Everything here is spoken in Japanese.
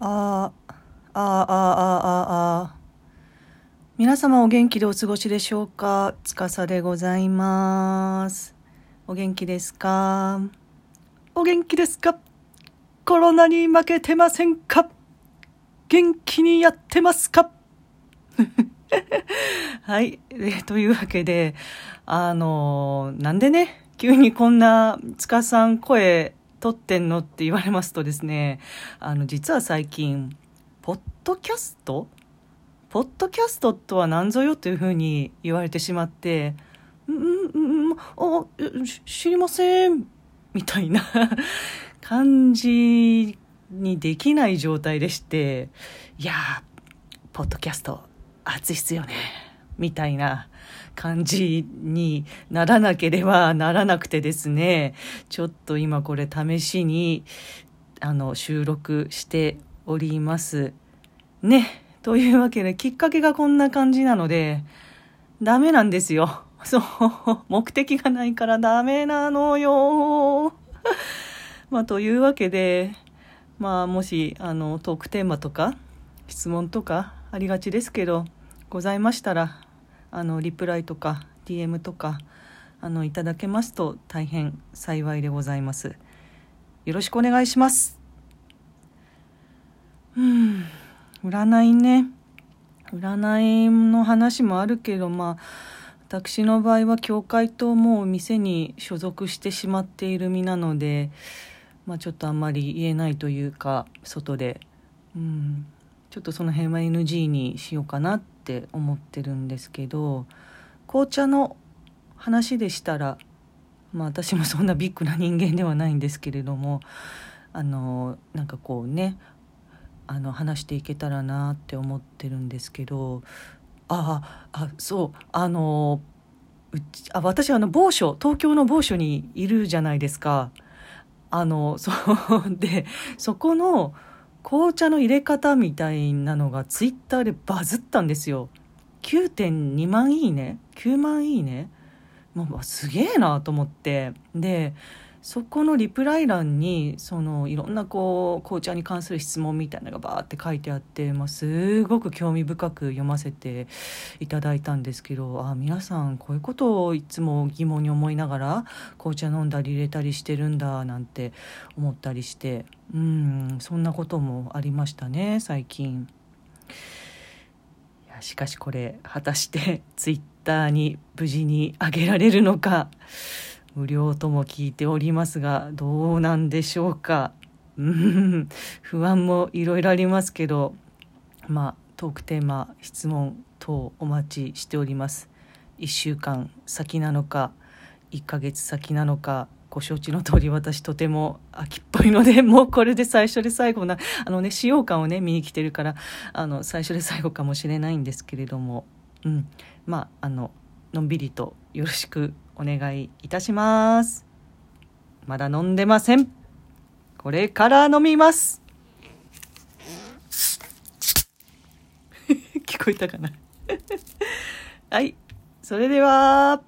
あー、あー、あー、あー、あー、あ。皆様お元気でお過ごしでしょうか？つかさでございます。お元気ですか？お元気ですか？コロナに負けてませんか？元気にやってますか？はい。えというわけで、あのなんでね、急にこんな、つかさん声撮ってんのって言われますとですね、あの、実は最近、ポッドキャスト？ポッドキャストとは何ぞよというふうに言われてしまって、うん、うん、うん、あ、知りません、みたいな 感じにできない状態でして、いやー、ポッドキャスト、熱いっすよね、みたいな感じにならなければならなくてですね、ちょっと今これ試しに、あの、収録しております。ね。というわけで、きっかけがこんな感じなので、ダメなんですよ。そう。目的がないからダメなのよ。まあ、というわけで、まあ、もし、あの、トークテーマとか、質問とか、ありがちですけど、ございましたら、あの、リプライとか、DM とか、あの、いただけますと大変幸いでございます。よろしくお願いします。うん。占いね占いの話もあるけどまあ私の場合は教会ともう店に所属してしまっている身なので、まあ、ちょっとあんまり言えないというか外で、うん、ちょっとその辺は NG にしようかなっって思ってるんですけど紅茶の話でしたら、まあ、私もそんなビッグな人間ではないんですけれどもあのなんかこうねあの話していけたらなって思ってるんですけどああそうあのうちあ私あの某所東京の某所にいるじゃないですか。あのそうでそこの紅茶の入れ方みたいなのがツイッターでバズったんですよ。9.2万いいね。9万いいね。もうすげえなと思って。でそこのリプライ欄にそのいろんなこう紅茶に関する質問みたいなのがバーって書いてあって、まあ、すごく興味深く読ませていただいたんですけどあ皆さんこういうことをいつも疑問に思いながら紅茶飲んだり入れたりしてるんだなんて思ったりしてうんそんなこともありましたね最近。いやしかしこれ果たしてツイッターに無事に上げられるのか無料とも聞いておりますがどうなんでしょうか。うん。不安もいろいろありますけどまあトークテーマ質問等お待ちしております。1週間先なのか1ヶ月先なのかご承知の通り私とても秋っぽいので もうこれで最初で最後なあのね使用感をね見に来てるからあの最初で最後かもしれないんですけれども。うん。まああののんびりとよろしくお願いいたします。まだ飲んでません。これから飲みます。聞こえたかな？はい。それでは。